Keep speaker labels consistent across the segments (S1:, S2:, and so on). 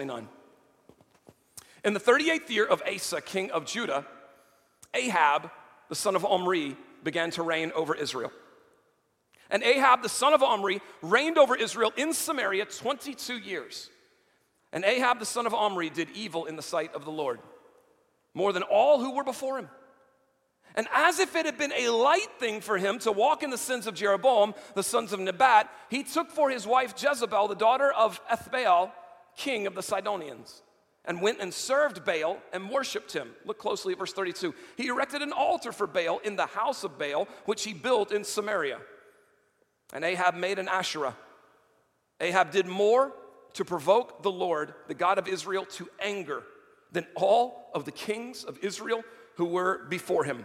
S1: 29. In the 38th year of Asa, king of Judah, Ahab, the son of Omri, began to reign over Israel. And Ahab, the son of Omri, reigned over Israel in Samaria 22 years. And Ahab, the son of Omri, did evil in the sight of the Lord, more than all who were before him. And as if it had been a light thing for him to walk in the sins of Jeroboam, the sons of Nebat, he took for his wife Jezebel, the daughter of Ethbaal, king of the Sidonians, and went and served Baal and worshiped him. Look closely at verse 32. He erected an altar for Baal in the house of Baal, which he built in Samaria. And Ahab made an Asherah. Ahab did more to provoke the Lord, the God of Israel, to anger than all of the kings of Israel who were before him.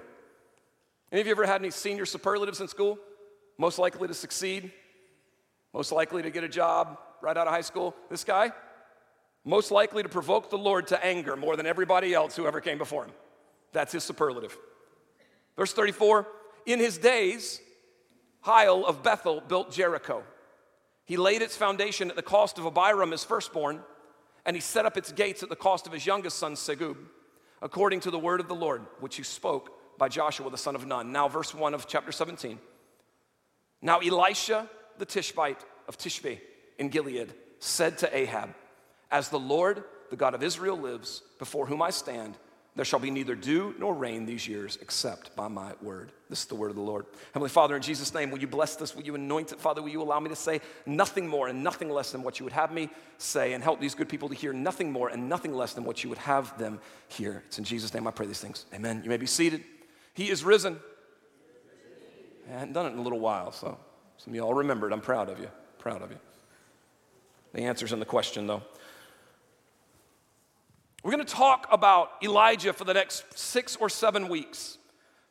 S1: Any of you ever had any senior superlatives in school? Most likely to succeed, most likely to get a job right out of high school. This guy, most likely to provoke the Lord to anger more than everybody else who ever came before him. That's his superlative. Verse 34 In his days, Hiel of Bethel built Jericho. He laid its foundation at the cost of Abiram, his firstborn, and he set up its gates at the cost of his youngest son, Segub, according to the word of the Lord, which he spoke by Joshua the son of Nun. Now, verse 1 of chapter 17. Now, Elijah the Tishbite of Tishbe in Gilead said to Ahab, As the Lord, the God of Israel, lives, before whom I stand, there shall be neither dew nor rain these years except by my word. This is the word of the Lord. Heavenly Father, in Jesus' name, will you bless this? Will you anoint it? Father, will you allow me to say nothing more and nothing less than what you would have me say and help these good people to hear nothing more and nothing less than what you would have them hear? It's in Jesus' name I pray these things. Amen. You may be seated. He is risen. I hadn't done it in a little while, so some of you all remembered. I'm proud of you. Proud of you. The answer's in the question, though. We're going to talk about Elijah for the next six or seven weeks.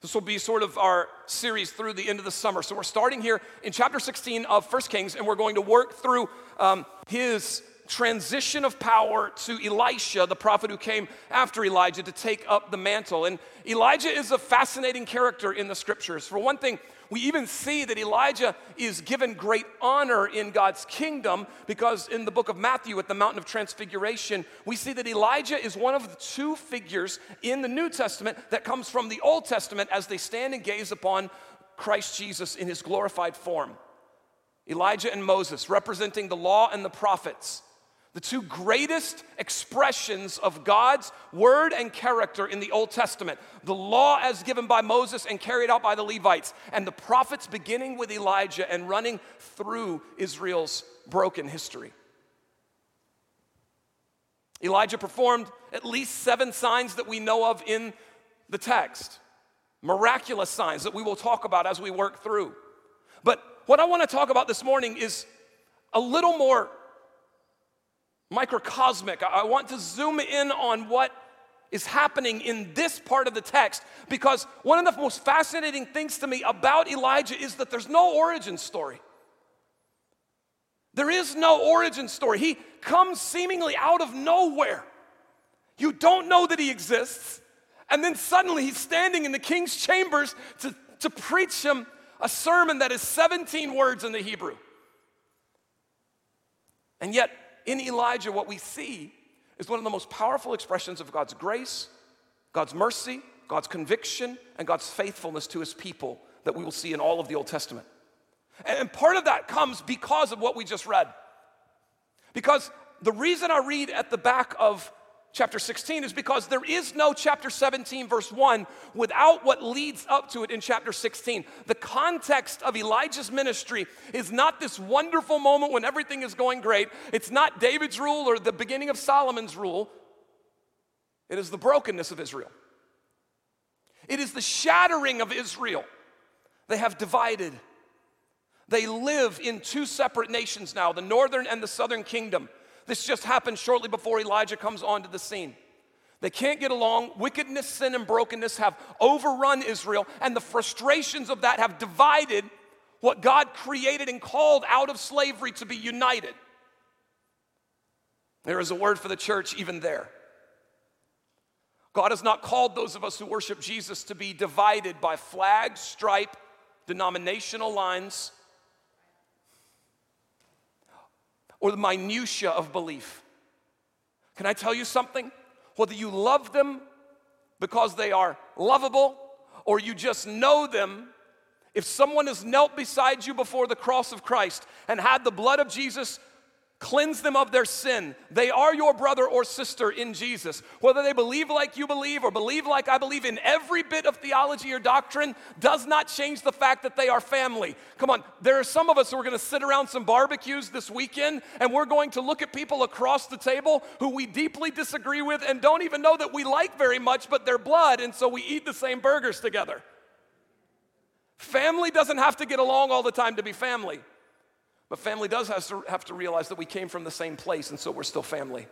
S1: This will be sort of our series through the end of the summer. So we're starting here in chapter 16 of 1 Kings, and we're going to work through um, his transition of power to Elisha, the prophet who came after Elijah to take up the mantle. And Elijah is a fascinating character in the scriptures. For one thing, we even see that Elijah is given great honor in God's kingdom because in the book of Matthew at the Mountain of Transfiguration, we see that Elijah is one of the two figures in the New Testament that comes from the Old Testament as they stand and gaze upon Christ Jesus in his glorified form. Elijah and Moses representing the law and the prophets the two greatest expressions of God's word and character in the Old Testament the law as given by Moses and carried out by the Levites, and the prophets beginning with Elijah and running through Israel's broken history. Elijah performed at least seven signs that we know of in the text, miraculous signs that we will talk about as we work through. But what I want to talk about this morning is a little more microcosmic. I want to zoom in on what is happening in this part of the text because one of the most fascinating things to me about Elijah is that there's no origin story. There is no origin story. He comes seemingly out of nowhere. You don't know that he exists. And then suddenly he's standing in the king's chambers to, to preach him a sermon that is 17 words in the Hebrew. And yet, in Elijah, what we see is one of the most powerful expressions of God's grace, God's mercy, God's conviction, and God's faithfulness to his people that we will see in all of the Old Testament. And part of that comes because of what we just read. Because the reason I read at the back of chapter 16 is because there is no chapter 17, verse 1, without what leads up to it in chapter 16. The context of Elijah's ministry is not this wonderful moment when everything is going great, it's not David's rule or the beginning of Solomon's rule. It is the brokenness of Israel. It is the shattering of Israel. They have divided. They live in two separate nations now, the northern and the southern kingdom. This just happened shortly before Elijah comes onto the scene. They can't get along. Wickedness, sin, and brokenness have overrun Israel, and the frustrations of that have divided what God created and called out of slavery to be united. There is a word for the church even there. God has not called those of us who worship Jesus to be divided by flag, stripe, denominational lines, or the minutiae of belief. Can I tell you something? Whether you love them because they are lovable or you just know them, if someone has knelt beside you before the cross of Christ and had the blood of Jesus cleanse them of their sin. They are your brother or sister in Jesus. Whether they believe like you believe or believe like I believe in every bit of theology or doctrine does not change the fact that they are family. Come on, there are some of us who are going to sit around some barbecues this weekend and we're going to look at people across the table who we deeply disagree with and don't even know that we like very much, but they're blood, and so we eat the same burgers together. Family doesn't have to get along all the time to be family. But family does have to, have to realize that we came from the same place, and so we're still family.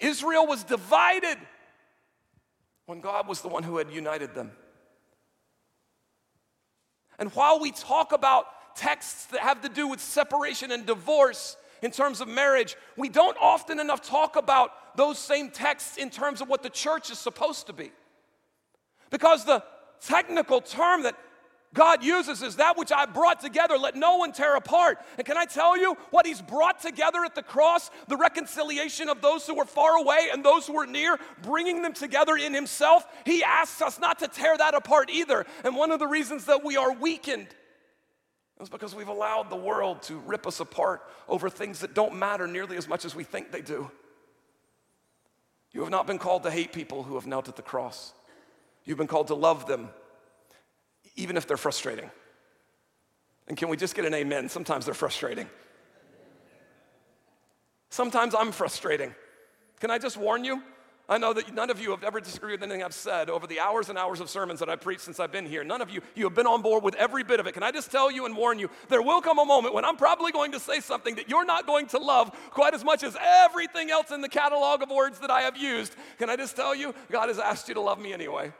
S1: Israel was divided when God was the one who had united them. And while we talk about texts that have to do with separation and divorce in terms of marriage, we don't often enough talk about those same texts in terms of what the church is supposed to be. Because the technical term that God uses is that which I brought together, let no one tear apart. And can I tell you what He's brought together at the cross? The reconciliation of those who were far away and those who were near, bringing them together in Himself. He asks us not to tear that apart either. And one of the reasons that we are weakened is because we've allowed the world to rip us apart over things that don't matter nearly as much as we think they do. You have not been called to hate people who have knelt at the cross, you've been called to love them even if they're frustrating. And can we just get an amen? Sometimes they're frustrating. Sometimes I'm frustrating. Can I just warn you? I know that none of you have ever disagreed with anything I've said over the hours and hours of sermons that I've preached since I've been here. None of you, you have been on board with every bit of it. Can I just tell you and warn you, there will come a moment when I'm probably going to say something that you're not going to love quite as much as everything else in the catalog of words that I have used. Can I just tell you, God has asked you to love me anyway.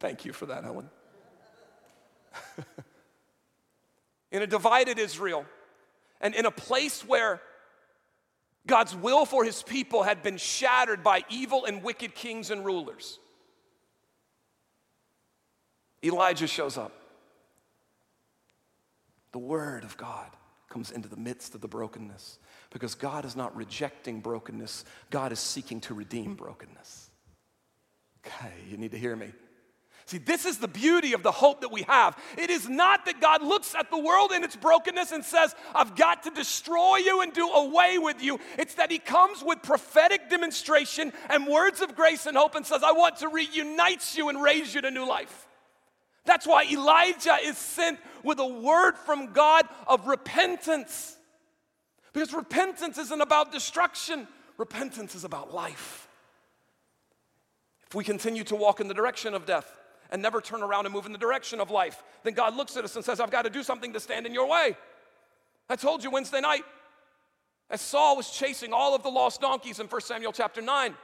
S1: Thank you for that, Helen. in a divided Israel, and in a place where God's will for his people had been shattered by evil and wicked kings and rulers, Elijah shows up. The word of God comes into the midst of the brokenness because God is not rejecting brokenness, God is seeking to redeem brokenness. Okay, you need to hear me. See, this is the beauty of the hope that we have. It is not that God looks at the world in its brokenness and says, I've got to destroy you and do away with you. It's that He comes with prophetic demonstration and words of grace and hope and says, I want to reunite you and raise you to new life. That's why Elijah is sent with a word from God of repentance. Because repentance isn't about destruction, repentance is about life. If we continue to walk in the direction of death, and never turn around and move in the direction of life, then God looks at us and says, I've got to do something to stand in your way. I told you Wednesday night, as Saul was chasing all of the lost donkeys in 1 Samuel chapter 9,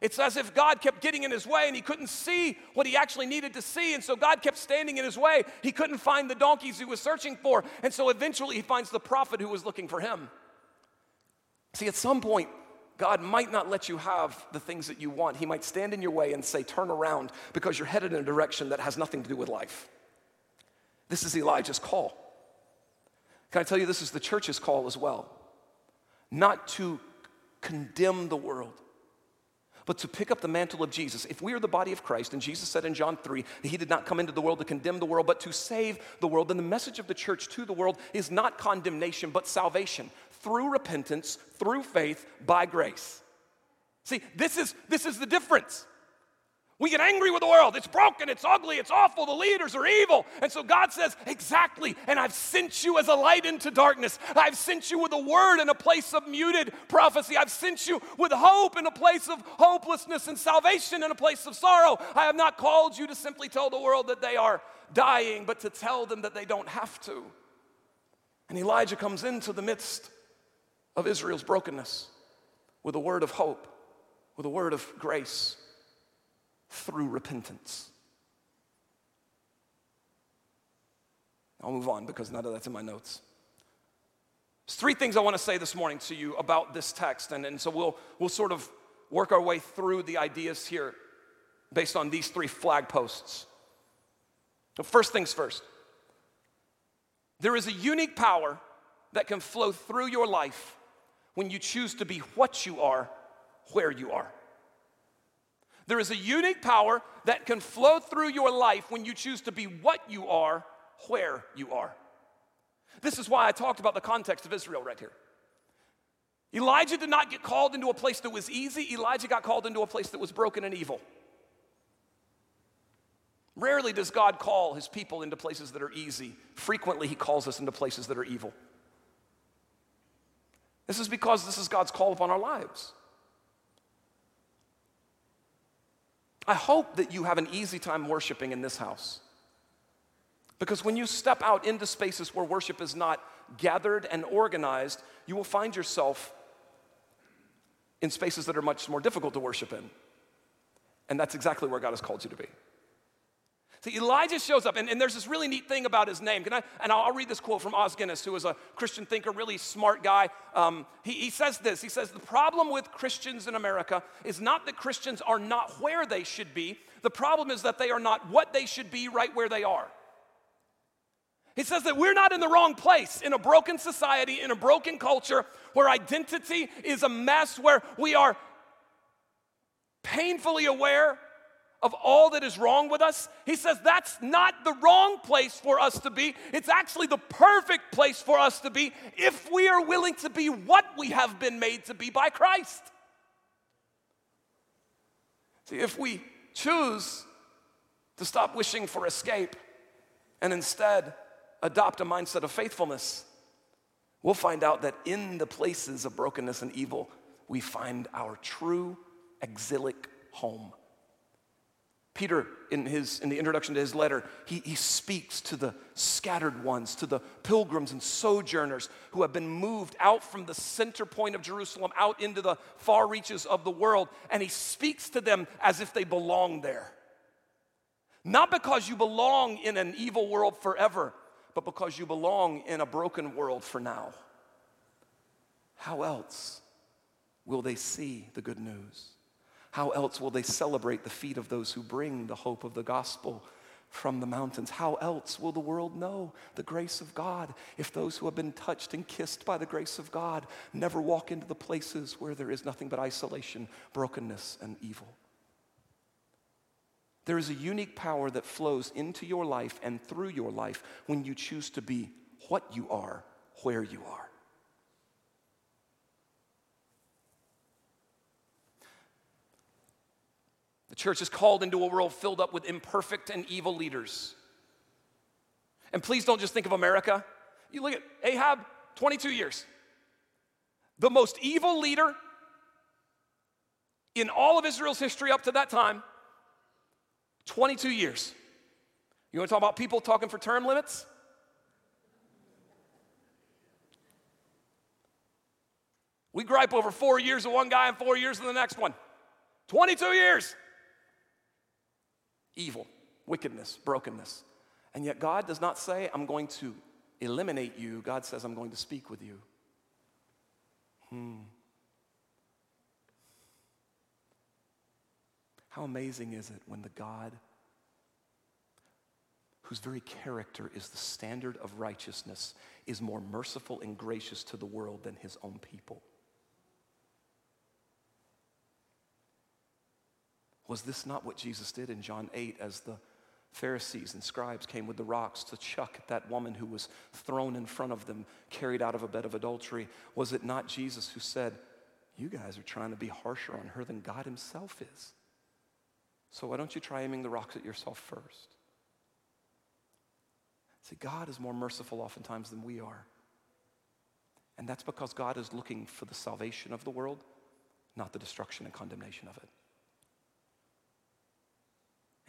S1: it's as if God kept getting in his way and he couldn't see what he actually needed to see. And so God kept standing in his way. He couldn't find the donkeys he was searching for. And so eventually he finds the prophet who was looking for him. See, at some point, God might not let you have the things that you want. He might stand in your way and say, Turn around, because you're headed in a direction that has nothing to do with life. This is Elijah's call. Can I tell you, this is the church's call as well? Not to condemn the world, but to pick up the mantle of Jesus. If we are the body of Christ, and Jesus said in John 3 that he did not come into the world to condemn the world, but to save the world, then the message of the church to the world is not condemnation, but salvation through repentance, through faith, by grace. See, this is, this is the difference. We get angry with the world. It's broken, it's ugly, it's awful, the leaders are evil. And so God says, Exactly, and I've sent you as a light into darkness. I've sent you with a word in a place of muted prophecy. I've sent you with hope in a place of hopelessness and salvation in a place of sorrow. I have not called you to simply tell the world that they are dying, but to tell them that they don't have to. And Elijah comes into the midst of Israel's brokenness with a word of hope, with a word of grace through repentance. I'll move on because none of that's in my notes. There's three things I want to say this morning to you about this text, and, and so we'll, we'll sort of work our way through the ideas here based on these three flag posts. So first things first, there is a unique power that can flow through your life when you choose to be what you are, where you are. There is a unique power that can flow through your life when you choose to be what you are, where you are. This is why I talked about the context of Israel right here. Elijah did not get called into a place that was easy, Elijah got called into a place that was broken and evil. Rarely does God call his people into places that are easy. Frequently, he calls us into places that are evil. This is because this is God's call upon our lives. I hope that you have an easy time worshiping in this house. Because when you step out into spaces where worship is not gathered and organized, you will find yourself in spaces that are much more difficult to worship in. And that's exactly where God has called you to be. See, Elijah shows up, and, and there's this really neat thing about his name. Can I, and I'll, read this quote from Os Guinness, who is a Christian thinker, really smart guy. Um, he, he says this He says, The problem with Christians in America is not that Christians are not where they should be, the problem is that they are not what they should be right where they are. He says that we're not in the wrong place in a broken society, in a broken culture where identity is a mess, where we are painfully aware of all that is wrong with us. He says that's not the wrong place for us to be. It's actually the perfect place for us to be if we are willing to be what we have been made to be by Christ. See, if we choose to stop wishing for escape and instead adopt a mindset of faithfulness, we'll find out that in the places of brokenness and evil, we find our true exilic home. Peter, in, his, in the introduction to his letter, he, he speaks to the scattered ones, to the pilgrims and sojourners who have been moved out from the center point of Jerusalem out into the far reaches of the world, and he speaks to them as if they belong there. Not because you belong in an evil world forever, but because you belong in a broken world for now. How else will they see the good news? How else will they celebrate the feet of those who bring the hope of the gospel from the mountains? How else will the world know the grace of God if those who have been touched and kissed by the grace of God never walk into the places where there is nothing but isolation, brokenness, and evil? There is a unique power that flows into your life and through your life when you choose to be what you are, where you are. The church is called into a world filled up with imperfect and evil leaders. And please don't just think of America. You look at Ahab, 22 years. The most evil leader in all of Israel's history up to that time, 22 years. You want to talk about people talking for term limits? We gripe over four years of one guy and four years of the next one. 22 years evil, wickedness, brokenness. And yet God does not say, I'm going to eliminate you. God says, I'm going to speak with you. Hmm. How amazing is it when the God whose very character is the standard of righteousness is more merciful and gracious to the world than his own people? Was this not what Jesus did in John 8 as the Pharisees and scribes came with the rocks to chuck at that woman who was thrown in front of them, carried out of a bed of adultery? Was it not Jesus who said, You guys are trying to be harsher on her than God Himself is? So why don't you try aiming the rocks at yourself first? See, God is more merciful oftentimes than we are. And that's because God is looking for the salvation of the world, not the destruction and condemnation of it.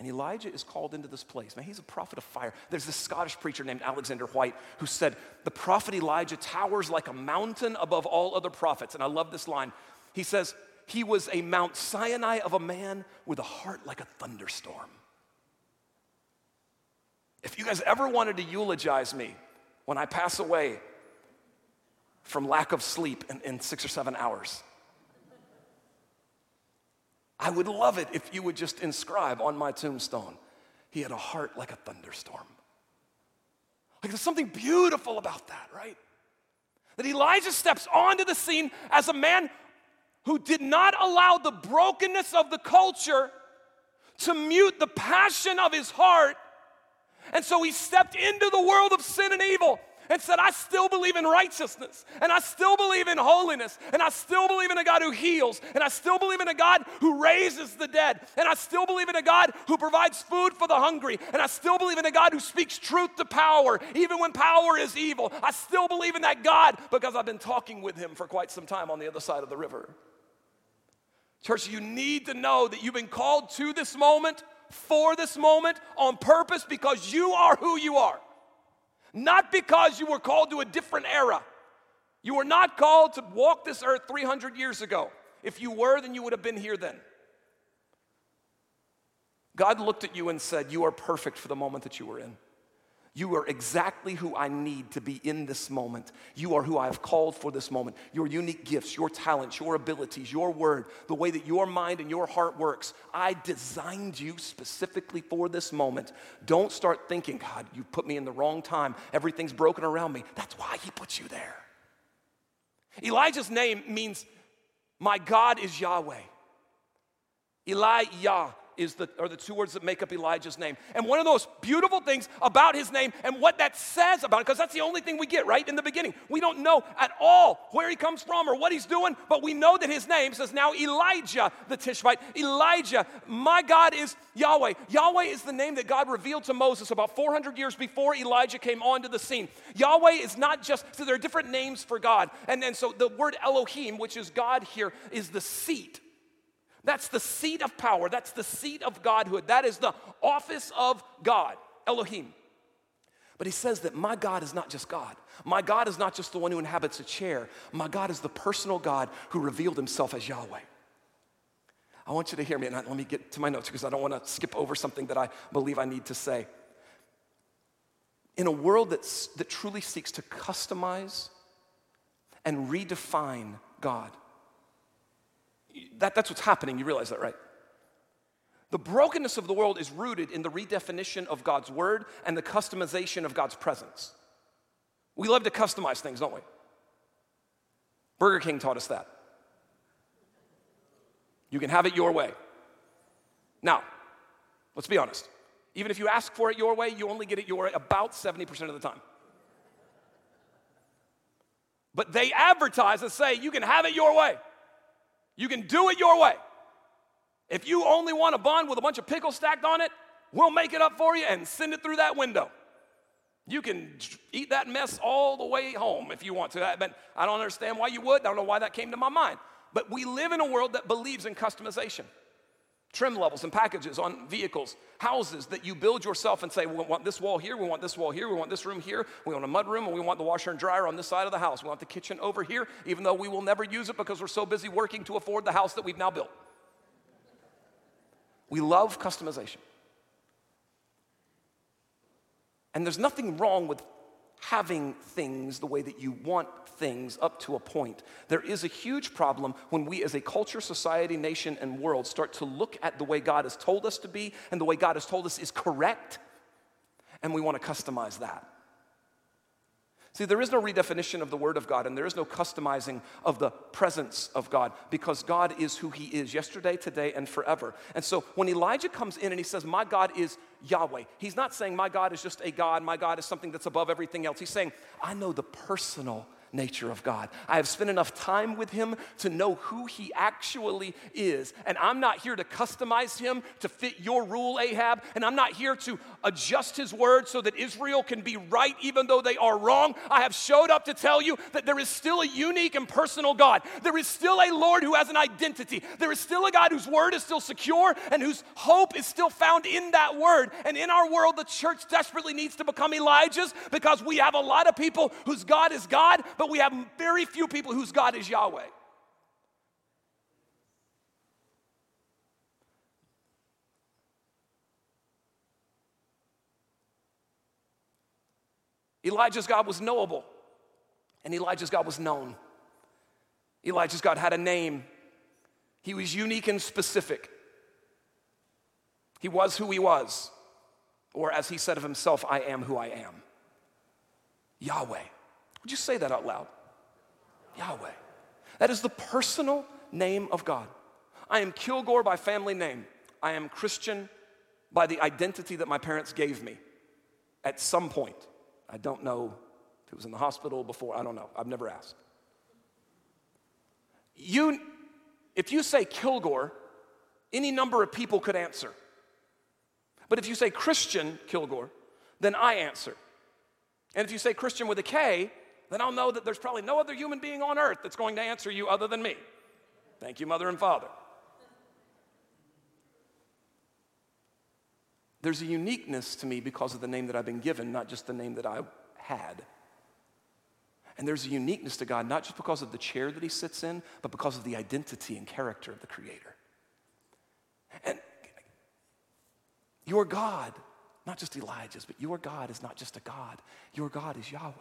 S1: And Elijah is called into this place. Man, he's a prophet of fire. There's this Scottish preacher named Alexander Whyte who said, The prophet Elijah towers like a mountain above all other prophets. And I love this line. He says, He was a Mount Sinai of a man with a heart like a thunderstorm. If you guys ever wanted to eulogize me when I pass away from lack of sleep in, in six or seven hours, I would love it if you would just inscribe on my tombstone, he had a heart like a thunderstorm. Like there's something beautiful about that, right? that Elijah steps onto the scene as a man who did not allow the brokenness of the culture to mute the passion of his heart. And so he stepped into the world of sin and evil and said, I still believe in righteousness, and I still believe in holiness, and I still believe in a God who heals, and I still believe in a God who raises the dead, and I still believe in a God who provides food for the hungry, and I still believe in a God who speaks truth to power, even when power is evil. I still believe in that God because I've been talking with him for quite some time on the other side of the river. Church, you need to know that you've been called to this moment, for this moment, on purpose because you are who you are. Not because you were called to a different era. You were not called to walk this earth 300 years ago. If you were, then you would have been here then. God looked at you and said, You are perfect for the moment that you were in. You are exactly who I need to be in this moment. You are who I have called for this moment. Your unique gifts, your talents, your abilities, your word, the way that your mind and your heart works. I designed you specifically for this moment. Don't start thinking, God, you put me in the wrong time. Everything's broken around me. That's why He put you there. Elijah's name means, My God is Yahweh. Eli Elijah is the, are the two words that make up Elijah's name. And one of those beautiful things about his name and what that says about it, because that's the only thing we get right in the beginning. We don't know at all where he comes from or what he's doing, but we know that his name says now Elijah the Tishbite. Elijah, my God is Yahweh. Yahweh is the name that God revealed to Moses about 400 years before Elijah came onto the scene. Yahweh is not just, so there are different names for God. And then so the word Elohim, which is God here, is the seat that's the seat of power. That's the seat of Godhood. That is the office of God, Elohim. But he says that my God is not just God. My God is not just the one who inhabits a chair. My God is the personal God who revealed himself as Yahweh. I want you to hear me, and let me get to my notes because I don't want to skip over something that I believe I need to say. In a world that's, that truly seeks to customize and redefine God, that, that's what's happening. You realize that, right? The brokenness of the world is rooted in the redefinition of God's word and the customization of God's presence. We love to customize things, don't we? Burger King taught us that. You can have it your way. Now, let's be honest. Even if you ask for it your way, you only get it your way about 70% of the time. But they advertise and say, you can have it your way. You can do it your way. If you only want a bun with a bunch of pickles stacked on it, we'll make it up for you and send it through that window. You can eat that mess all the way home if you want to. But I don't understand why you would. I don't know why that came to my mind. But we live in a world that believes in customization trim levels and packages on vehicles, houses that you build yourself and say, we want this wall here, we want this wall here, we want this room here, we want a mud room, and we want the washer and dryer on this side of the house. We want the kitchen over here, even though we will never use it because we're so busy working to afford the house that we've now built. We love customization. And there's nothing wrong with having things the way that you want things up to a point. There is a huge problem when we, as a culture, society, nation, and world, start to look at the way God has told us to be and the way God has told us is correct, and we want to customize that. See, there is no redefinition of the Word of God, and there is no customizing of the presence of God because God is who He is yesterday, today, and forever. And so when Elijah comes in and he says, My God is Yahweh, he's not saying, My God is just a God, my God is something that's above everything else. He's saying, I know the personal nature of God. I have spent enough time with Him to know who He actually is. And I'm not here to customize Him to fit your rule, Ahab. And I'm not here to adjust His word so that Israel can be right even though they are wrong. I have showed up to tell you that there is still a unique and personal God. There is still a Lord who has an identity. There is still a God whose word is still secure and whose hope is still found in that word. And in our world, the church desperately needs to become Elijah's because we have a lot of people whose God is God, but we have very few people whose God is Yahweh. Elijah's God was knowable, and Elijah's God was known. Elijah's God had a name, he was unique and specific. He was who he was, or as he said of himself, I am who I am. Yahweh. Would you say that out loud? Yahweh. That is the personal name of God. I am Kilgore by family name. I am Christian by the identity that my parents gave me at some point. I don't know if it was in the hospital before, I don't know. I've never asked. You, if you say Kilgore, any number of people could answer. But if you say Christian Kilgore, then I answer. And if you say Christian with a K, then I'll know that there's probably no other human being on earth that's going to answer you other than me. Thank you, mother and father. There's a uniqueness to me because of the name that I've been given, not just the name that I had. And there's a uniqueness to God, not just because of the chair that he sits in, but because of the identity and character of the Creator. And your God, not just Elijah's, but your God is not just a God. Your God is Yahweh.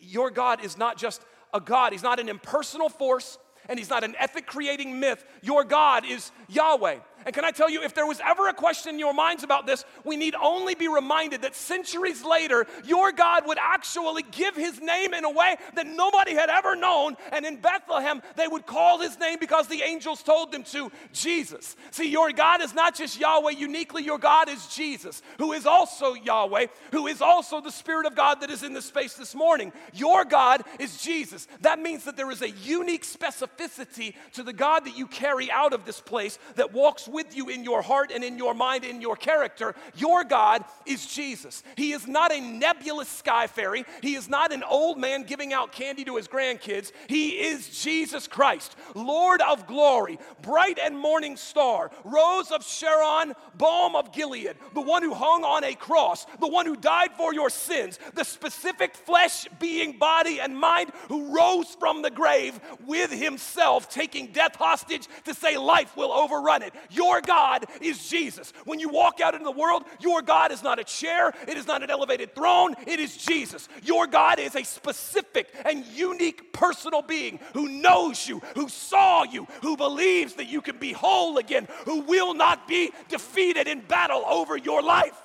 S1: Your God is not just a God, He's not an impersonal force, and He's not an ethic creating myth. Your God is Yahweh. And can I tell you, if there was ever a question in your minds about this, we need only be reminded that centuries later, your God would actually give his name in a way that nobody had ever known. And in Bethlehem, they would call his name because the angels told them to Jesus. See, your God is not just Yahweh uniquely, your God is Jesus, who is also Yahweh, who is also the Spirit of God that is in this space this morning. Your God is Jesus. That means that there is a unique specificity to the God that you carry out of this place that walks with you in your heart and in your mind, in your character. Your God is Jesus. He is not a nebulous sky fairy, He is not an old man giving out candy to his grandkids. He is Jesus Christ, Lord of glory, bright and morning star, rose of Sharon, balm of Gilead, the one who hung on a cross, the one who died for your sins, the specific flesh being body and mind who rose from the grave with himself, taking death hostage to say life will overrun it. Your God is Jesus. When you walk out into the world, your God is not a chair, it is not an elevated throne, it is Jesus. Your God is a specific and unique personal being who knows you, who saw you, who believes that you can be whole again, who will not be defeated in battle over your life.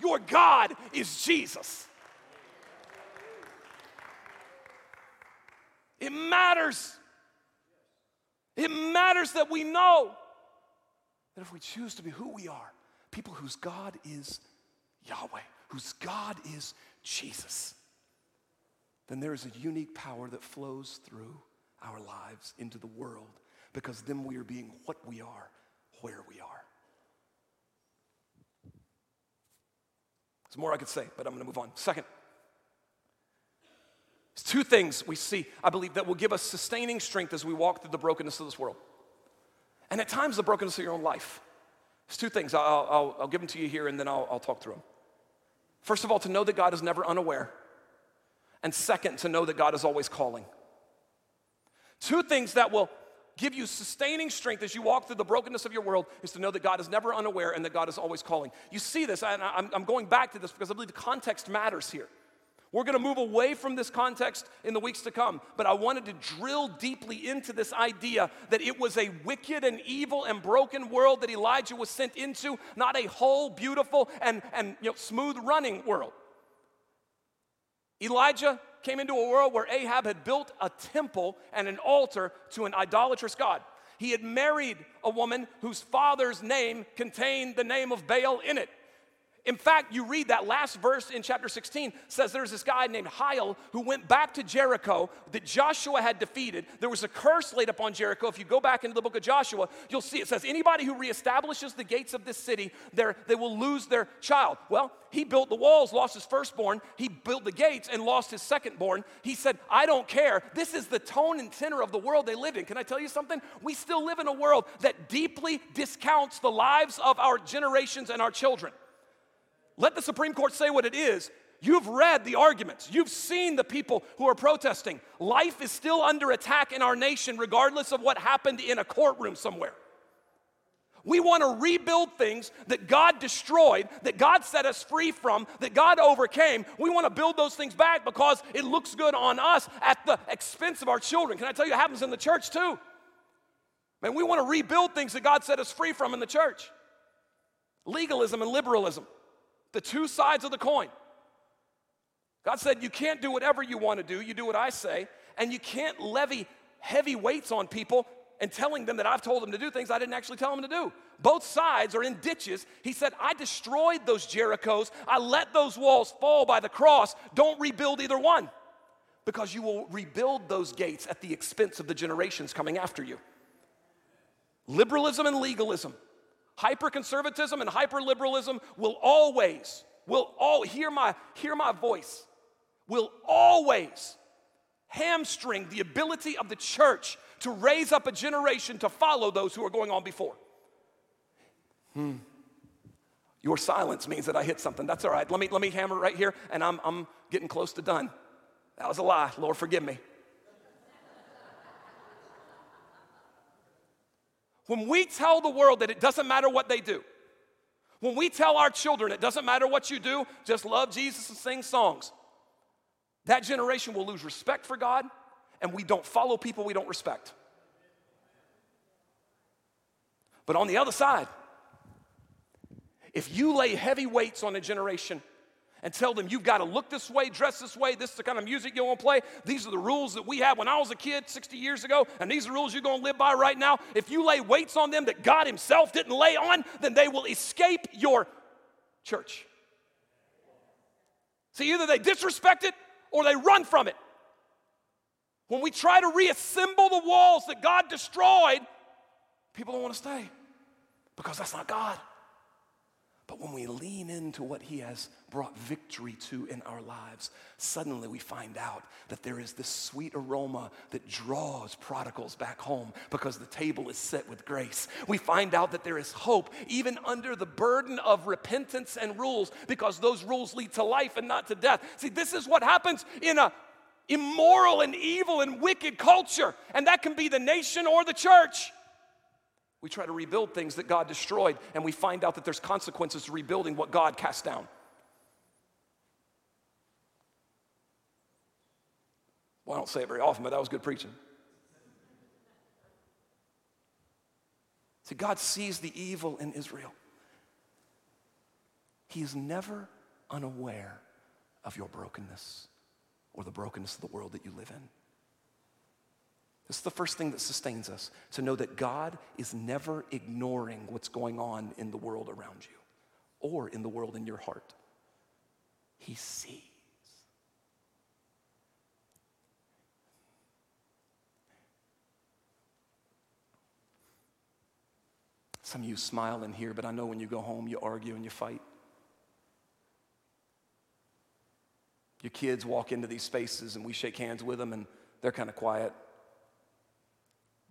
S1: Your God is Jesus. It matters. It matters that we know that if we choose to be who we are, people whose God is Yahweh, whose God is Jesus, then there is a unique power that flows through our lives into the world because then we are being what we are, where we are. There's more I could say, but I'm going to move on. Second, there's two things we see, I believe, that will give us sustaining strength as we walk through the brokenness of this world. And at times, the brokenness of your own life. There's two things. I'll, I'll, I'll give them to you here and then I'll, I'll talk through them. First of all, to know that God is never unaware. And second, to know that God is always calling. Two things that will give you sustaining strength as you walk through the brokenness of your world is to know that God is never unaware and that God is always calling. You see this, and I'm going back to this because I believe the context matters here. We're going to move away from this context in the weeks to come, but I wanted to drill deeply into this idea that it was a wicked and evil and broken world that Elijah was sent into, not a whole, beautiful, and, and you know, smooth running world. Elijah came into a world where Ahab had built a temple and an altar to an idolatrous God. He had married a woman whose father's name contained the name of Baal in it. In fact, you read that last verse in chapter 16 says there's this guy named Hiel who went back to Jericho that Joshua had defeated. There was a curse laid upon Jericho. If you go back into the book of Joshua, you'll see it says anybody who reestablishes the gates of this city, they will lose their child. Well, he built the walls, lost his firstborn. He built the gates and lost his secondborn. He said, I don't care. This is the tone and tenor of the world they live in. Can I tell you something? We still live in a world that deeply discounts the lives of our generations and our children. Let the Supreme Court say what it is. You've read the arguments. You've seen the people who are protesting. Life is still under attack in our nation, regardless of what happened in a courtroom somewhere. We want to rebuild things that God destroyed, that God set us free from, that God overcame. We want to build those things back because it looks good on us at the expense of our children. Can I tell you, it happens in the church too. Man, we want to rebuild things that God set us free from in the church. Legalism and liberalism the two sides of the coin. God said, You can't do whatever you want to do, you do what I say. And you can't levy heavy weights on people and telling them that I've told them to do things I didn't actually tell them to do. Both sides are in ditches. He said, I destroyed those Jerichos. I let those walls fall by the cross. Don't rebuild either one because you will rebuild those gates at the expense of the generations coming after you. Liberalism and legalism, hyperconservatism and hyperliberalism will always, will all hear my hear my voice, will always hamstring the ability of the church to raise up a generation to follow those who are going on before. Hmm. Your silence means that I hit something. That's all right. Let me, let me hammer right here, and I'm, I'm getting close to done. That was a lie. Lord, forgive me. When we tell the world that it doesn't matter what they do, when we tell our children it doesn't matter what you do, just love Jesus and sing songs, that generation will lose respect for God, and we don't follow people we don't respect. But on the other side, if you lay heavy weights on a generation and tell them you've got to look this way, dress this way, this is the kind of music you want to play, these are the rules that we had when I was a kid 60 years ago, and these are the rules you're going to live by right now. If you lay weights on them that God Himself didn't lay on, then they will escape your church. See, either they disrespect it or they run from it. When we try to reassemble the walls that God destroyed, people don't want to stay because that's not God. But when we lean into what He has brought victory to in our lives, suddenly we find out that there is this sweet aroma that draws prodigals back home because the table is set with grace. We find out that there is hope even under the burden of repentance and rules because those rules lead to life and not to death. See, this is what happens in a immoral and evil and wicked culture, and that can be the nation or the church. We try to rebuild things that God destroyed, and we find out that there's consequences to rebuilding what God cast down. Well, I don't say it very often, but that was good preaching. See, God sees the evil in Israel. He is never unaware of your brokenness or the brokenness of the world that you live in. This is the first thing that sustains us to know that God is never ignoring what's going on in the world around you or in the world in your heart. He sees. Some of you smile in here, but I know when you go home, you argue and you fight. Your kids walk into these spaces and we shake hands with them and they're kind of quiet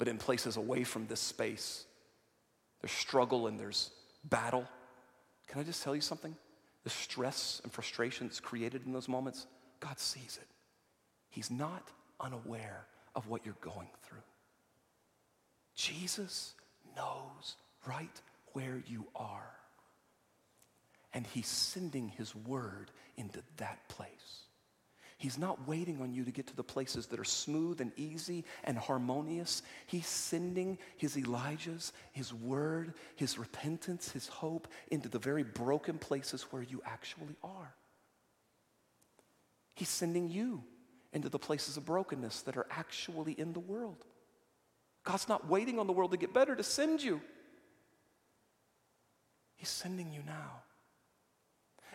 S1: but in places away from this space. There's struggle and there's battle. Can I just tell you something? The stress and frustration that's created in those moments, God sees it. He's not unaware of what you're going through. Jesus knows right where you are. And he's sending his word into that place. He's not waiting on you to get to the places that are smooth and easy and harmonious. He's sending his Elijahs, his word, his repentance, his hope into the very broken places where you actually are. He's sending you into the places of brokenness that are actually in the world. God's not waiting on the world to get better to send you. He's sending you now.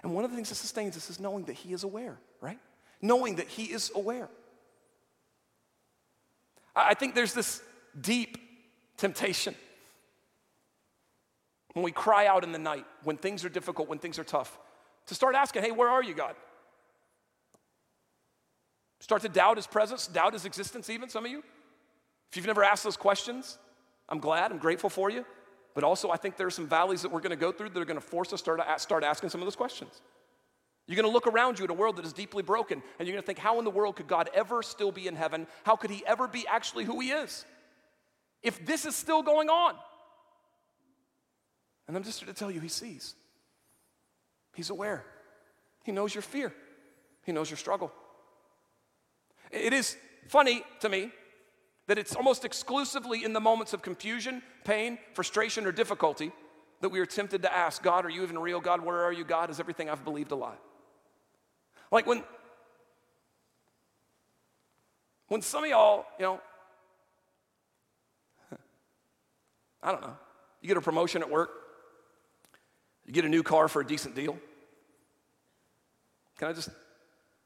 S1: And one of the things that sustains us is knowing that He is aware, right? Knowing that He is aware. I think there's this deep temptation when we cry out in the night, when things are difficult, when things are tough, to start asking, Hey, where are you, God? Start to doubt His presence, doubt His existence, even some of you. If you've never asked those questions, I'm glad, I'm grateful for you. But also, I think there are some valleys that we're going to go through that are going to force us to start, start asking some of those questions. You're going to look around you at a world that is deeply broken, and you're going to think, how in the world could God ever still be in heaven? How could he ever be actually who he is? If this is still going on. And I'm just here to tell you, he sees. He's aware. He knows your fear. He knows your struggle. It is funny to me that it's almost exclusively in the moments of confusion, pain, frustration, or difficulty that we are tempted to ask, God, are you even real? God, where are you? God, is everything I've believed a lie? Like when, When some of y'all, you know, I don't know, you get a promotion at work, you get a new car for a decent deal. Can I just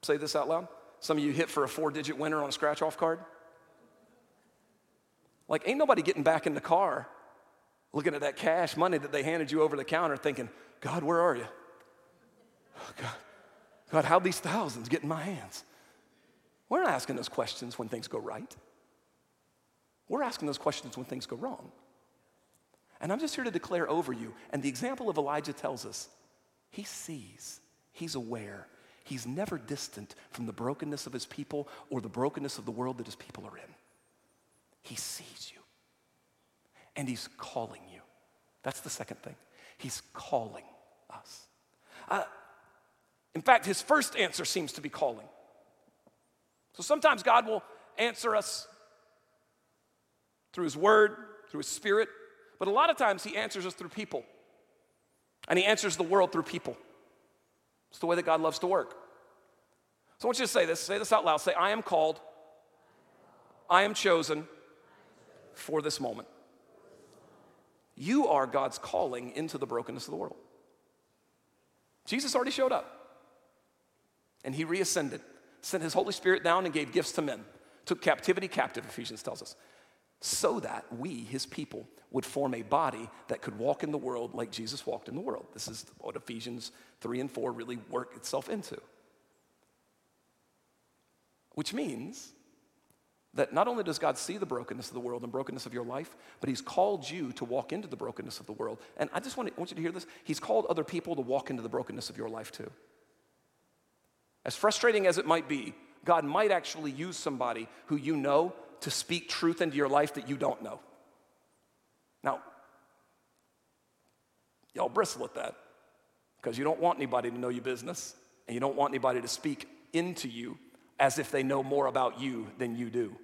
S1: say this out loud? Some of you hit for a four digit winner on a scratch off card. Like, ain't nobody getting back in the car looking at that cash money that they handed you over the counter thinking, God, where are you? Oh, God, God, how these thousands get in my hands? We're not asking those questions when things go right. We're asking those questions when things go wrong. And I'm just here to declare over you, and the example of Elijah tells us he sees, he's aware, he's never distant from the brokenness of his people or the brokenness of the world that his people are in. He sees you, and he's calling you. That's the second thing. He's calling us. In fact, his first answer seems to be calling. So sometimes God will answer us through his word, through his spirit, but a lot of times he answers us through people. And he answers the world through people. It's the way that God loves to work. So I want you to say this, say this out loud. Say, I am called, I am chosen for this moment. You are God's calling into the brokenness of the world. Jesus already showed up. And he reascended, sent his Holy Spirit down and gave gifts to men, took captivity captive, Ephesians tells us, so that we, his people, would form a body that could walk in the world like Jesus walked in the world. This is what Ephesians 3 and 4 really work itself into. Which means that not only does God see the brokenness of the world and brokenness of your life, but He's called you to walk into the brokenness of the world. And I just want, to, want you to hear this. He's called other people to walk into the brokenness of your life too. As frustrating as it might be, God might actually use somebody who you know to speak truth into your life that you don't know. Now, y'all bristle at that because you don't want anybody to know your business and you don't want anybody to speak into you as if they know more about you than you do.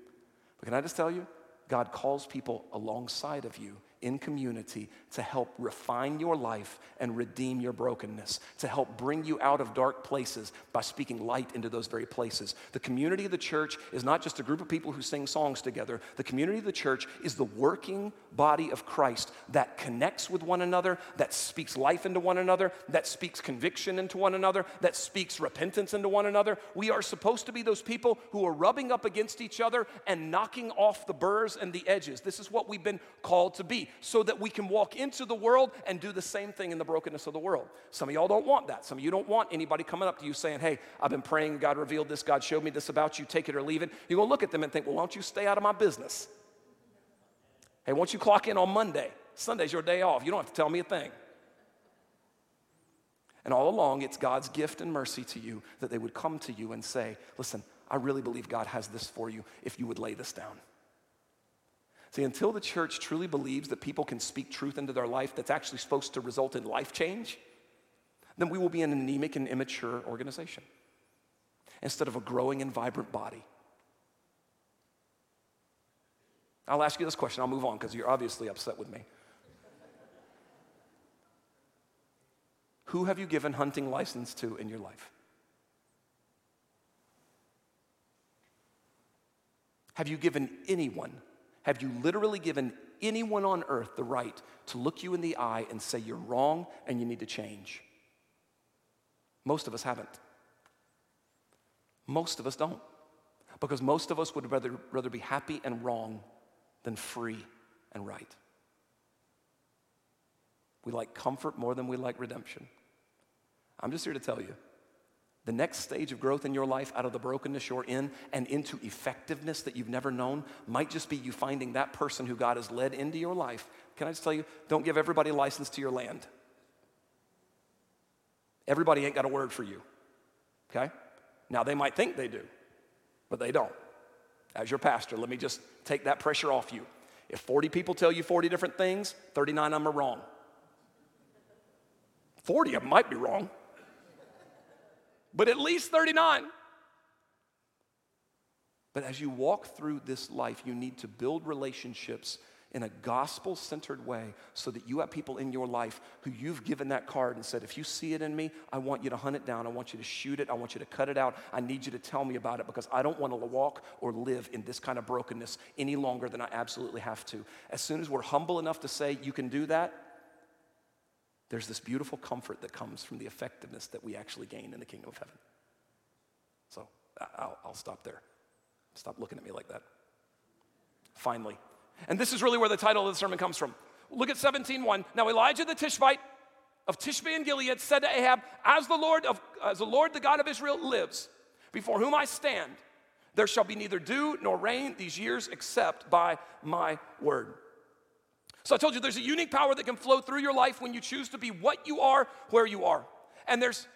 S1: But can I just tell you? God calls people alongside of you in community to help refine your life and redeem your brokenness, to help bring you out of dark places by speaking light into those very places. The community of the church is not just a group of people who sing songs together, the community of the church is the working body of Christ that connects with one another, that speaks life into one another, that speaks conviction into one another, that speaks repentance into one another. We are supposed to be those people who are rubbing up against each other and knocking off the burrs and the edges. This is what we've been called to be so that we can walk into the world and do the same thing in the brokenness of the world. Some of y'all don't want that. Some of you don't want anybody coming up to you saying, Hey, I've been praying, God revealed this, God showed me this about you, take it or leave it. You're gonna look at them and think, Well, why don't you stay out of my business? Hey, why don't you clock in on Monday? Sunday's your day off. You don't have to tell me a thing. And all along, it's God's gift and mercy to you that they would come to you and say, Listen, I really believe God has this for you if you would lay this down. See, until the church truly believes that people can speak truth into their life that's actually supposed to result in life change, then we will be an anemic and immature organization instead of a growing and vibrant body. I'll ask you this question, I'll move on because you're obviously upset with me. Who have you given hunting license to in your life? Have you given anyone have you literally given anyone on earth the right to look you in the eye and say you're wrong and you need to change? Most of us haven't. Most of us don't. Because most of us would rather, rather be happy and wrong than free and right. We like comfort more than we like redemption. I'm just here to tell you the next stage of growth in your life out of the brokenness you're in and into effectiveness that you've never known might just be you finding that person who God has led into your life. Can I just tell you, don't give everybody license to your land. Everybody ain't got a word for you, okay? Now, they might think they do, but they don't. As your pastor, let me just take that pressure off you. If 40 people tell you 40 different things, 39 of them are wrong. 40 of them might be wrong but at least 39. But as you walk through this life, you need to build relationships in a gospel centered way so that you have people in your life who you've given that card and said, if you see it in me, I want you to hunt it down. I want you to shoot it. I want you to cut it out. I need you to tell me about it because I don't want to walk or live in this kind of brokenness any longer than I absolutely have to. As soon as we're humble enough to say, you can do that, there's this beautiful comfort that comes from the effectiveness that we actually gain in the kingdom of heaven. So I'll, I'll stop there. Stop looking at me like that. Finally, and this is really where the title of the sermon comes from. Look at 17:1. Now Elijah the Tishbite of Tishbe and Gilead said to Ahab, "As the Lord of as the Lord the God of Israel lives, before whom I stand, there shall be neither dew nor rain these years except by my word." So I told you there's a unique power that can flow through your life when you choose to be what you are, where you are. And there's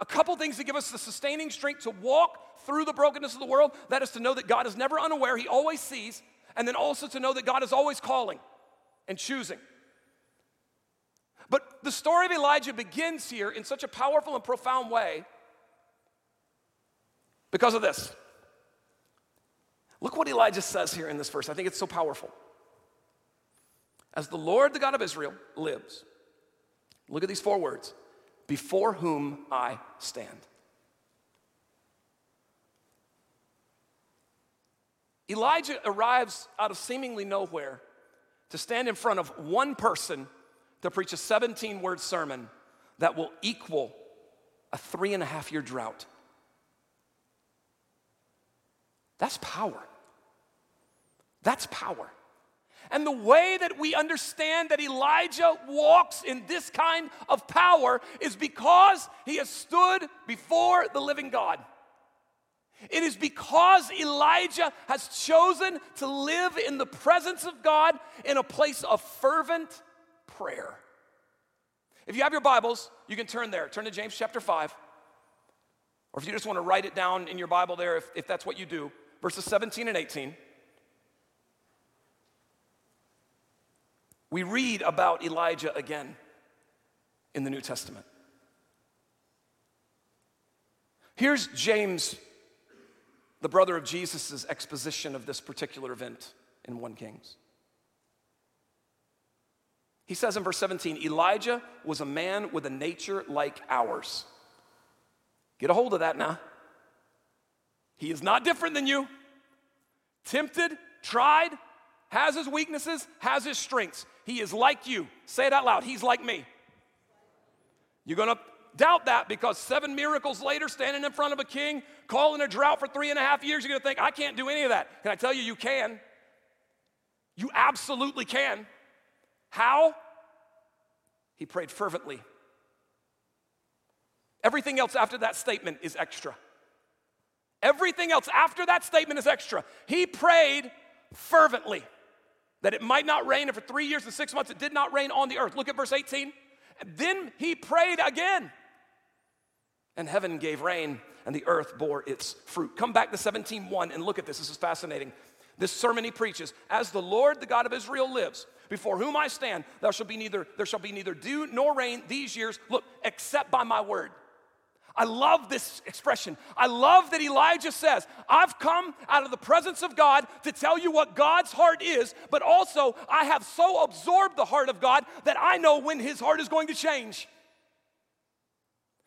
S1: a couple things that give us the sustaining strength to walk through the brokenness of the world. That is to know that God is never unaware, He always sees, and then also to know that God is always calling and choosing. But the story of Elijah begins here in such a powerful and profound way because of this. Look what Elijah says here in this verse. I think it's so powerful. As the Lord, the God of Israel, lives, look at these four words before whom I stand. Elijah arrives out of seemingly nowhere to stand in front of one person to preach a 17 word sermon that will equal a three and a half year drought. That's power. That's power. And the way that we understand that Elijah walks in this kind of power is because he has stood before the living God. It is because Elijah has chosen to live in the presence of God in a place of fervent prayer. If you have your Bibles, you can turn there. Turn to James chapter 5. Or if you just want to write it down in your Bible there, if, if that's what you do, verses 17 and 18. We read about Elijah again in the New Testament. Here's James the brother of Jesus' exposition of this particular event in 1 Kings. He says in verse 17 Elijah was a man with a nature like ours. Get a hold of that now. He is not different than you. Tempted, tried, has his weaknesses, has his strengths. He is like you. Say it out loud. He's like me. You're gonna doubt that because seven miracles later, standing in front of a king, calling a drought for three and a half years, you're gonna think, I can't do any of that. Can I tell you, you can? You absolutely can. How? He prayed fervently. Everything else after that statement is extra. Everything else after that statement is extra. He prayed fervently that it might not rain, and for three years and six months it did not rain on the earth. Look at verse 18. Then he prayed again and heaven gave rain, and the earth bore its fruit. Come back to 17:1 and look at this. This is fascinating. This sermon he preaches, as the Lord, the God of Israel, lives, before whom I stand, there shall be neither there shall be neither dew nor rain these years, look, except by my word. I love this expression. I love that Elijah says, I've come out of the presence of God to tell you what God's heart is, but also I have so absorbed the heart of God that I know when his heart is going to change.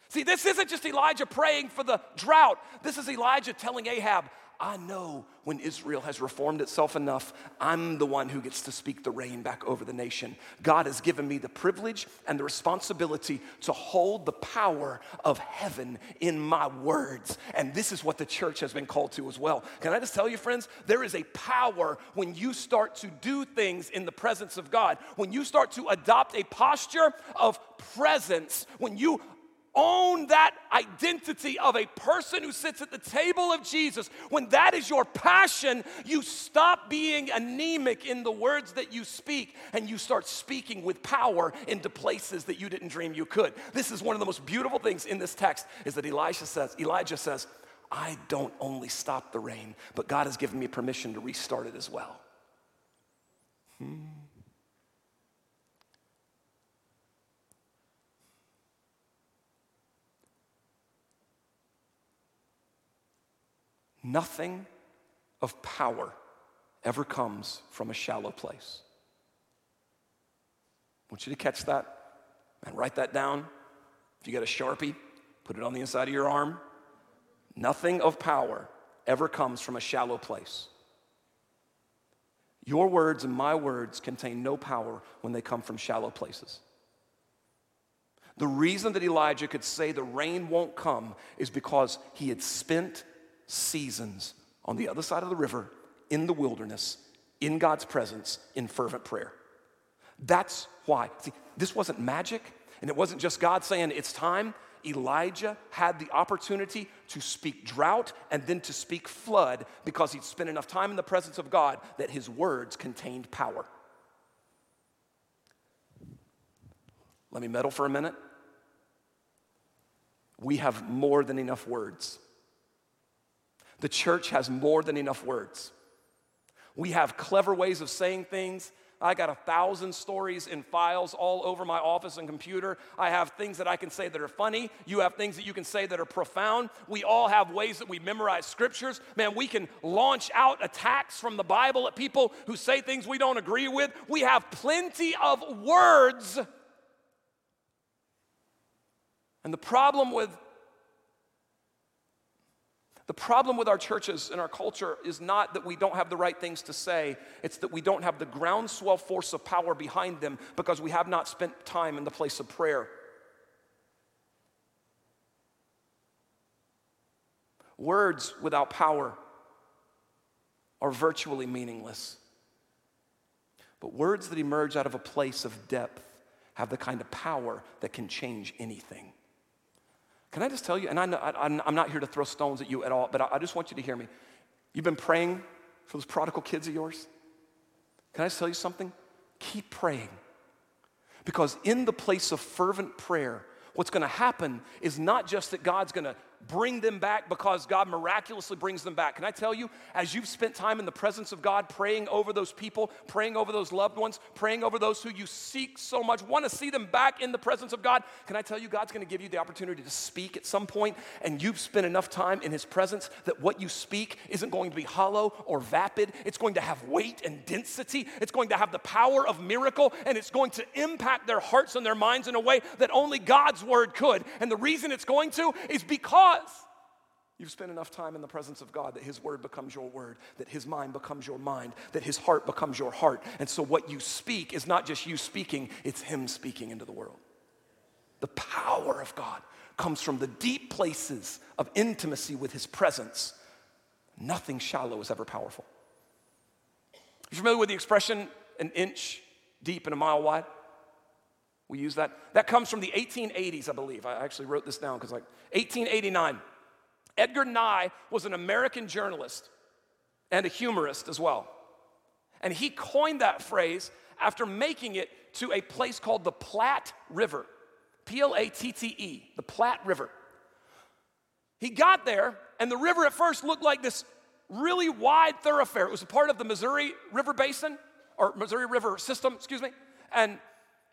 S1: See, this isn't just Elijah praying for the drought. This is Elijah telling Ahab, I know when Israel has reformed itself enough, I'm the one who gets to speak the rain back over the nation. God has given me the privilege and the responsibility to hold the power of heaven in my words. And this is what the church has been called to as well. Can I just tell you, friends, there is a power when you start to do things in the presence of God, when you start to adopt a posture of presence, when you own that identity of a person who sits at the table of Jesus, when that is your passion, you stop being anemic in the words that you speak and you start speaking with power into places that you didn't dream you could. This is one of the most beautiful things in this text is that Elisha says, Elijah says, I don't only stop the rain, but God has given me permission to restart it as well. Hmm. Nothing of power ever comes from a shallow place. want you to catch that and write that down. If you get a Sharpie, put it on the inside of your arm. Nothing of power ever comes from a shallow place. Your words and my words contain no power when they come from shallow places. The reason that Elijah could say the rain won't come is because he had spent seasons on the other side of the river in the wilderness, in God's presence, in fervent prayer. That's why. See, this wasn't magic, and it wasn't just God saying it's time. Elijah had the opportunity to speak drought and then to speak flood because he'd spent enough time in the presence of God that his words contained power. Let me meddle for a minute. We have more than enough words. The church has more than enough words. We have clever ways of saying things I got a thousand stories in files all over my office and computer. I have things that I can say that are funny. You have things that you can say that are profound. We all have ways that we memorize scriptures. Man, we can launch out attacks from the Bible at people who say things we don't agree with. We have plenty of words. And the problem with the problem with our churches and our culture is not that we don't have the right things to say, it's that we don't have the groundswell force of power behind them because we have not spent time in the place of prayer. Words without power are virtually meaningless. But words that emerge out of a place of depth have the kind of power that can change anything. Can I just tell you, and I know, I, am not here to throw stones at you at all, but I, I just want you to hear me. You've been praying for those prodigal kids of yours? Can I just tell you something? Keep praying. Because in the place of fervent prayer, what's gonna happen is not just that God's gonna bring them back because God miraculously brings them back. Can I tell you, as you've spent time in the presence of God, praying over those people, praying over those loved ones, praying over those who you seek so much, want to see them back in the presence of God, can I tell you, God's going to give you the opportunity to speak at some point, and you've spent enough time in His presence that what you speak isn't going to be hollow or vapid. It's going to have weight and density. It's going to have the power of miracle, and it's going to impact their hearts and their minds in a way that only God's word could. And the reason it's going to is because You've spent enough time in the presence of God that His word becomes your word, that His mind becomes your mind, that His heart becomes your heart. And so what you speak is not just you speaking, it's Him speaking into the world. The power of God comes from the deep places of intimacy with His presence. Nothing shallow is ever powerful. You familiar with the expression an inch deep and a mile wide? We use that. That comes from the 1880s, I believe. I actually wrote this down because, like, 1889. Edgar Nye was an American journalist and a humorist as well. And he coined that phrase after making it to a place called the Platte River. P L A T T E, the Platte River. He got there, and the river at first looked like this really wide thoroughfare. It was a part of the Missouri River Basin, or Missouri River system, excuse me. And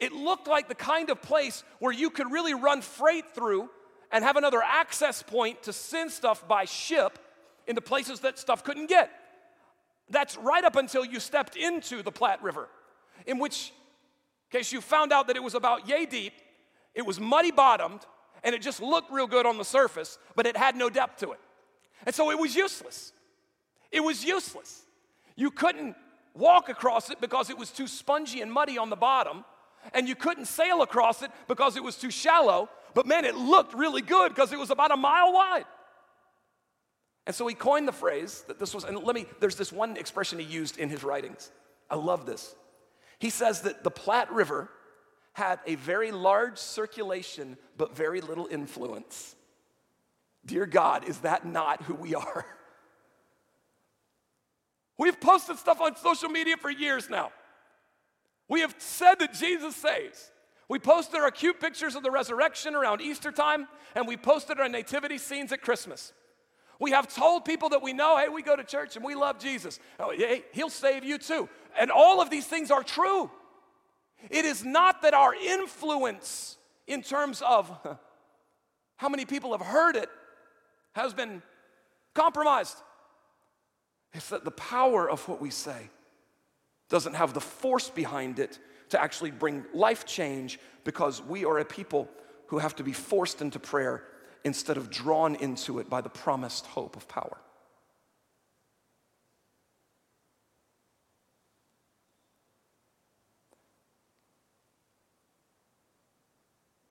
S1: it looked like the kind of place where you could really run freight through and have another access point to send stuff by ship into places that stuff couldn't get. That's right up until you stepped into the Platte River, in which case you found out that it was about yay deep, it was muddy bottomed, and it just looked real good on the surface, but it had no depth to it. And so it was useless. It was useless. You couldn't walk across it because it was too spongy and muddy on the bottom, and you couldn't sail across it because it was too shallow, but man, it looked really good because it was about a mile wide. And so he coined the phrase that this was, and let me, there's this one expression he used in his writings. I love this. He says that the Platte River had a very large circulation, but very little influence. Dear God, is that not who we are? We've posted stuff on social media for years now. We have said that Jesus saves. We posted our cute pictures of the resurrection around Easter time, and we posted our nativity scenes at Christmas. We have told people that we know, hey, we go to church and we love Jesus. Oh, hey, he'll save you too. And all of these things are true. It is not that our influence in terms of how many people have heard it has been compromised. It's that the power of what we say doesn't have the force behind it to actually bring life change because we are a people who have to be forced into prayer instead of drawn into it by the promised hope of power.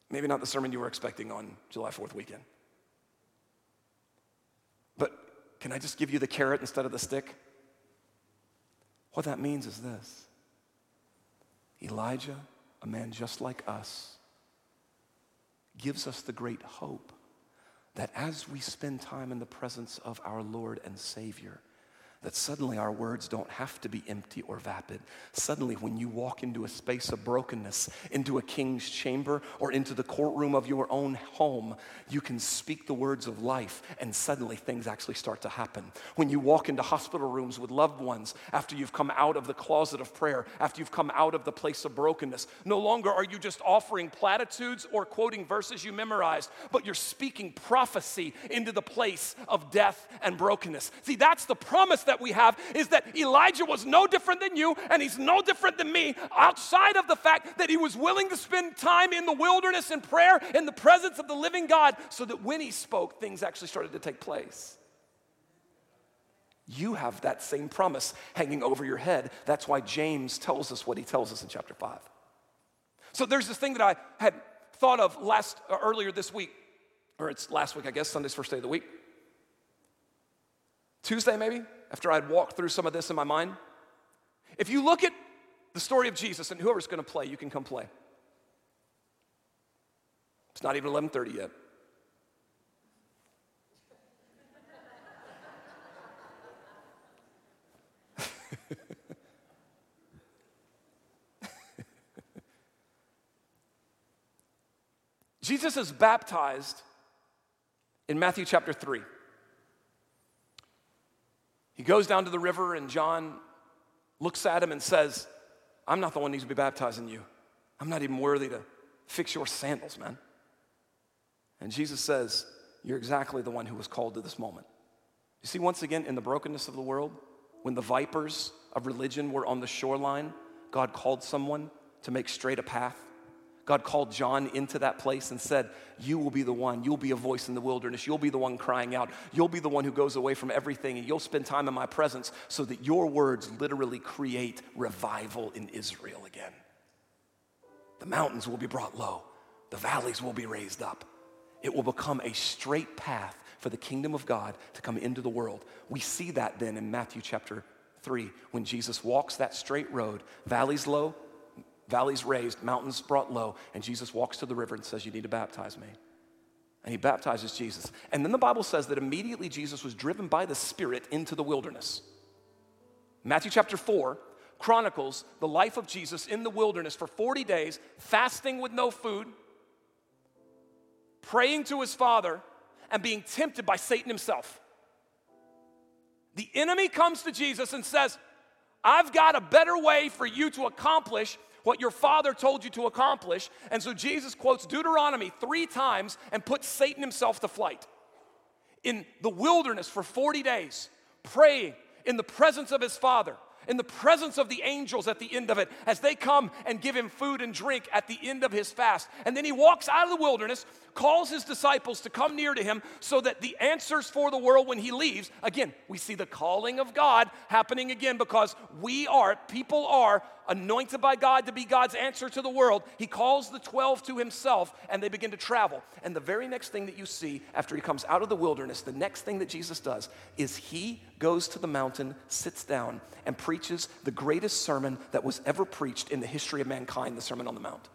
S1: Maybe not the sermon you were expecting on July 4th weekend. But can I just give you the carrot instead of the stick? What that means is this. Elijah, a man just like us, gives us the great hope that as we spend time in the presence of our Lord and Savior, that suddenly our words don't have to be empty or vapid. Suddenly, when you walk into a space of brokenness, into a king's chamber, or into the courtroom of your own home, you can speak the words of life, and suddenly things actually start to happen. When you walk into hospital rooms with loved ones, after you've come out of the closet of prayer, after you've come out of the place of brokenness, no longer are you just offering platitudes or quoting verses you memorized, but you're speaking prophecy into the place of death and brokenness. See, that's the promise that we have is that Elijah was no different than you and he's no different than me outside of the fact that he was willing to spend time in the wilderness in prayer in the presence of the living God so that when he spoke, things actually started to take place. You have that same promise hanging over your head. That's why James tells us what he tells us in chapter 5. So there's this thing that I had thought of last uh, earlier this week, or it's last week, I guess, Sunday's first day of the week. Tuesday, maybe, after I'd walked through some of this in my mind. If you look at the story of Jesus, and whoever's going to play, you can come play. It's not even 11:30 yet. Jesus is baptized in Matthew chapter 3. He goes down to the river, and John looks at him and says, I'm not the one who needs to be baptizing you. I'm not even worthy to fix your sandals, man. And Jesus says, You're exactly the one who was called to this moment. You see, once again, in the brokenness of the world, when the vipers of religion were on the shoreline, God called someone to make straight a path. God called John into that place and said, You will be the one. You'll be a voice in the wilderness. You'll be the one crying out. You'll be the one who goes away from everything and you'll spend time in my presence so that your words literally create revival in Israel again. The mountains will be brought low, the valleys will be raised up. It will become a straight path for the kingdom of God to come into the world. We see that then in Matthew chapter 3 when Jesus walks that straight road, valleys low, valleys raised, mountains brought low, and Jesus walks to the river and says, You need to baptize me. And he baptizes Jesus. And then the Bible says that immediately Jesus was driven by the Spirit into the wilderness. Matthew chapter 4 chronicles the life of Jesus in the wilderness for 40 days, fasting with no food, praying to his Father, and being tempted by Satan himself. The enemy comes to Jesus and says, I've got a better way for you to accomplish what your father told you to accomplish. And so Jesus quotes Deuteronomy three times and puts Satan himself to flight. In the wilderness for 40 days, praying in the presence of his father, in the presence of the angels at the end of it, as they come and give him food and drink at the end of his fast. And then he walks out of the wilderness, calls his disciples to come near to him so that the answers for the world when he leaves, again, we see the calling of God happening again because we are, people are anointed by God to be God's answer to the world. He calls the 12 to himself and they begin to travel. And the very next thing that you see after he comes out of the wilderness, the next thing that Jesus does is he goes to the mountain, sits down, and preaches the greatest sermon that was ever preached in the history of mankind the Sermon on the Mount.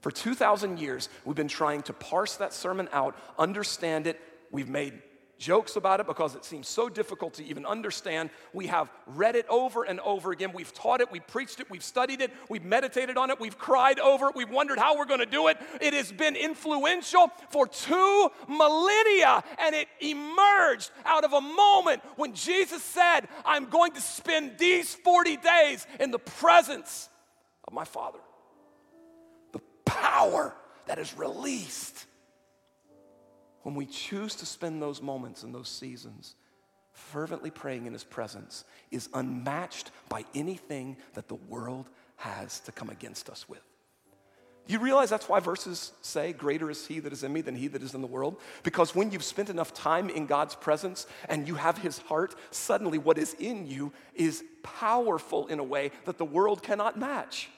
S1: For 2,000 years, we've been trying to parse that sermon out, understand it. We've made jokes about it because it seems so difficult to even understand. We have read it over and over again. We've taught it, we've preached it, we've studied it, we've meditated on it, we've cried over it, we've wondered how we're going to do it. It has been influential for two millennia, and it emerged out of a moment when Jesus said, I'm going to spend these 40 days in the presence of my Father The power that is released when we choose to spend those moments and those seasons fervently praying in his presence is unmatched by anything that the world has to come against us with. You realize that's why verses say, Greater is he that is in me than he that is in the world? Because when you've spent enough time in God's presence and you have his heart, suddenly what is in you is powerful in a way that the world cannot match.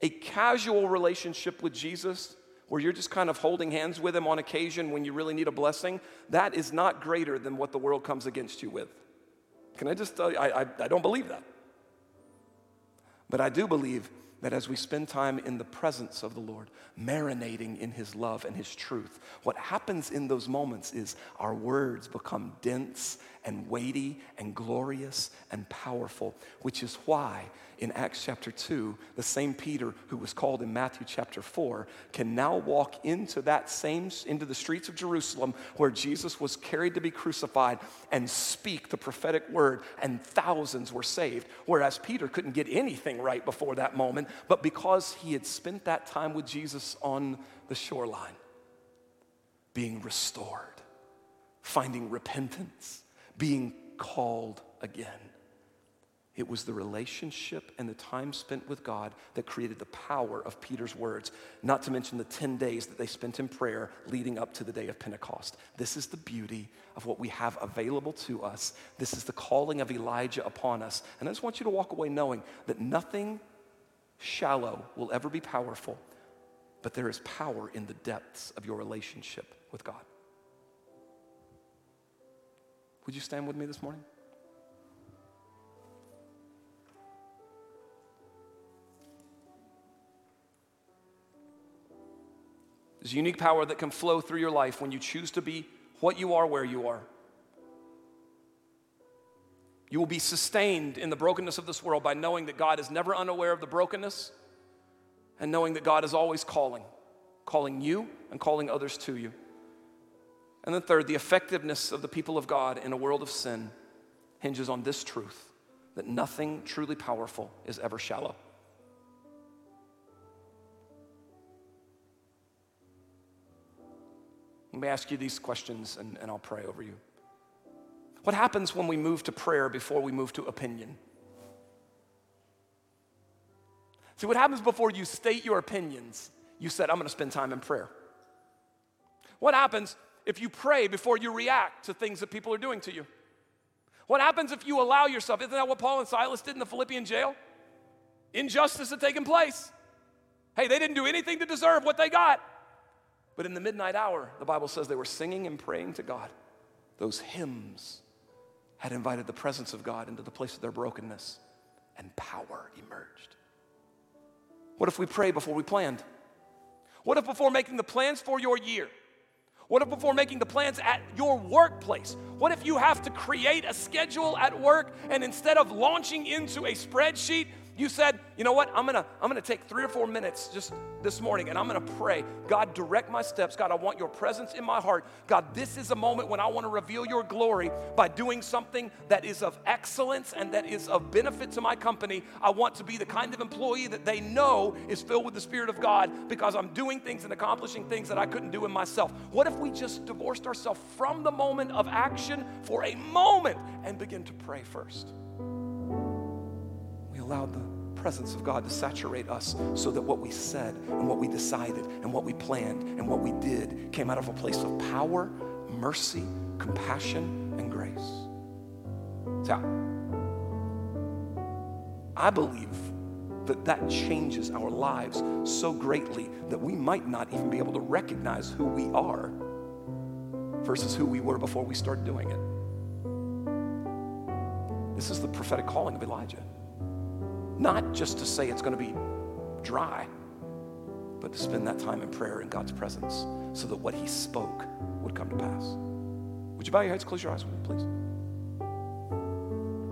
S1: A casual relationship with Jesus, where you're just kind of holding hands with him on occasion when you really need a blessing, that is not greater than what the world comes against you with. Can I just tell you, I, I, I don't believe that. But I do believe that as we spend time in the presence of the Lord, marinating in His love and His truth, what happens in those moments is our words become dense and weighty and glorious and powerful, which is why in Acts chapter 2, the same Peter who was called in Matthew chapter 4 can now walk into that same into the streets of Jerusalem where Jesus was carried to be crucified and speak the prophetic word and thousands were saved. Whereas Peter couldn't get anything right before that moment but because he had spent that time with Jesus on the shoreline being restored finding repentance being called again it was the relationship and the time spent with God that created the power of Peter's words, not to mention the 10 days that they spent in prayer leading up to the day of Pentecost. This is the beauty of what we have available to us. This is the calling of Elijah upon us. And I just want you to walk away knowing that nothing shallow will ever be powerful, but there is power in the depths of your relationship with God. Would you stand with me this morning? There's unique power that can flow through your life when you choose to be what you are where you are. You will be sustained in the brokenness of this world by knowing that God is never unaware of the brokenness and knowing that God is always calling, calling you and calling others to you. And then, third, the effectiveness of the people of God in a world of sin hinges on this truth that nothing truly powerful is ever shallow. Let me ask you these questions and, and I'll pray over you. What happens when we move to prayer before we move to opinion? See, what happens before you state your opinions? You said, I'm gonna spend time in prayer. What happens if you pray before you react to things that people are doing to you? What happens if you allow yourself? Isn't that what Paul and Silas did in the Philippian jail? Injustice had taken place. Hey, they didn't do anything to deserve what they got. But in the midnight hour, the Bible says they were singing and praying to God. Those hymns had invited the presence of God into the place of their brokenness, and power emerged. What if we pray before we planned? What if before making the plans for your year? What if before making the plans at your workplace? What if you have to create a schedule at work and instead of launching into a spreadsheet, you said, you know what, I'm gonna, I'm gonna take three or four minutes just this morning and I'm gonna pray. God, direct my steps. God, I want your presence in my heart. God, this is a moment when I wanna reveal your glory by doing something that is of excellence and that is of benefit to my company. I want to be the kind of employee that they know is filled with the Spirit of God because I'm doing things and accomplishing things that I couldn't do in myself. What if we just divorced ourselves from the moment of action for a moment and begin to pray first? We allowed the presence of God to saturate us so that what we said and what we decided and what we planned and what we did came out of a place of power, mercy, compassion, and grace. So, I believe that that changes our lives so greatly that we might not even be able to recognize who we are versus who we were before we started doing it. This is the prophetic calling of Elijah. Not just to say it's going to be dry, but to spend that time in prayer in God's presence so that what He spoke would come to pass. Would you bow your heads, close your eyes with me, please?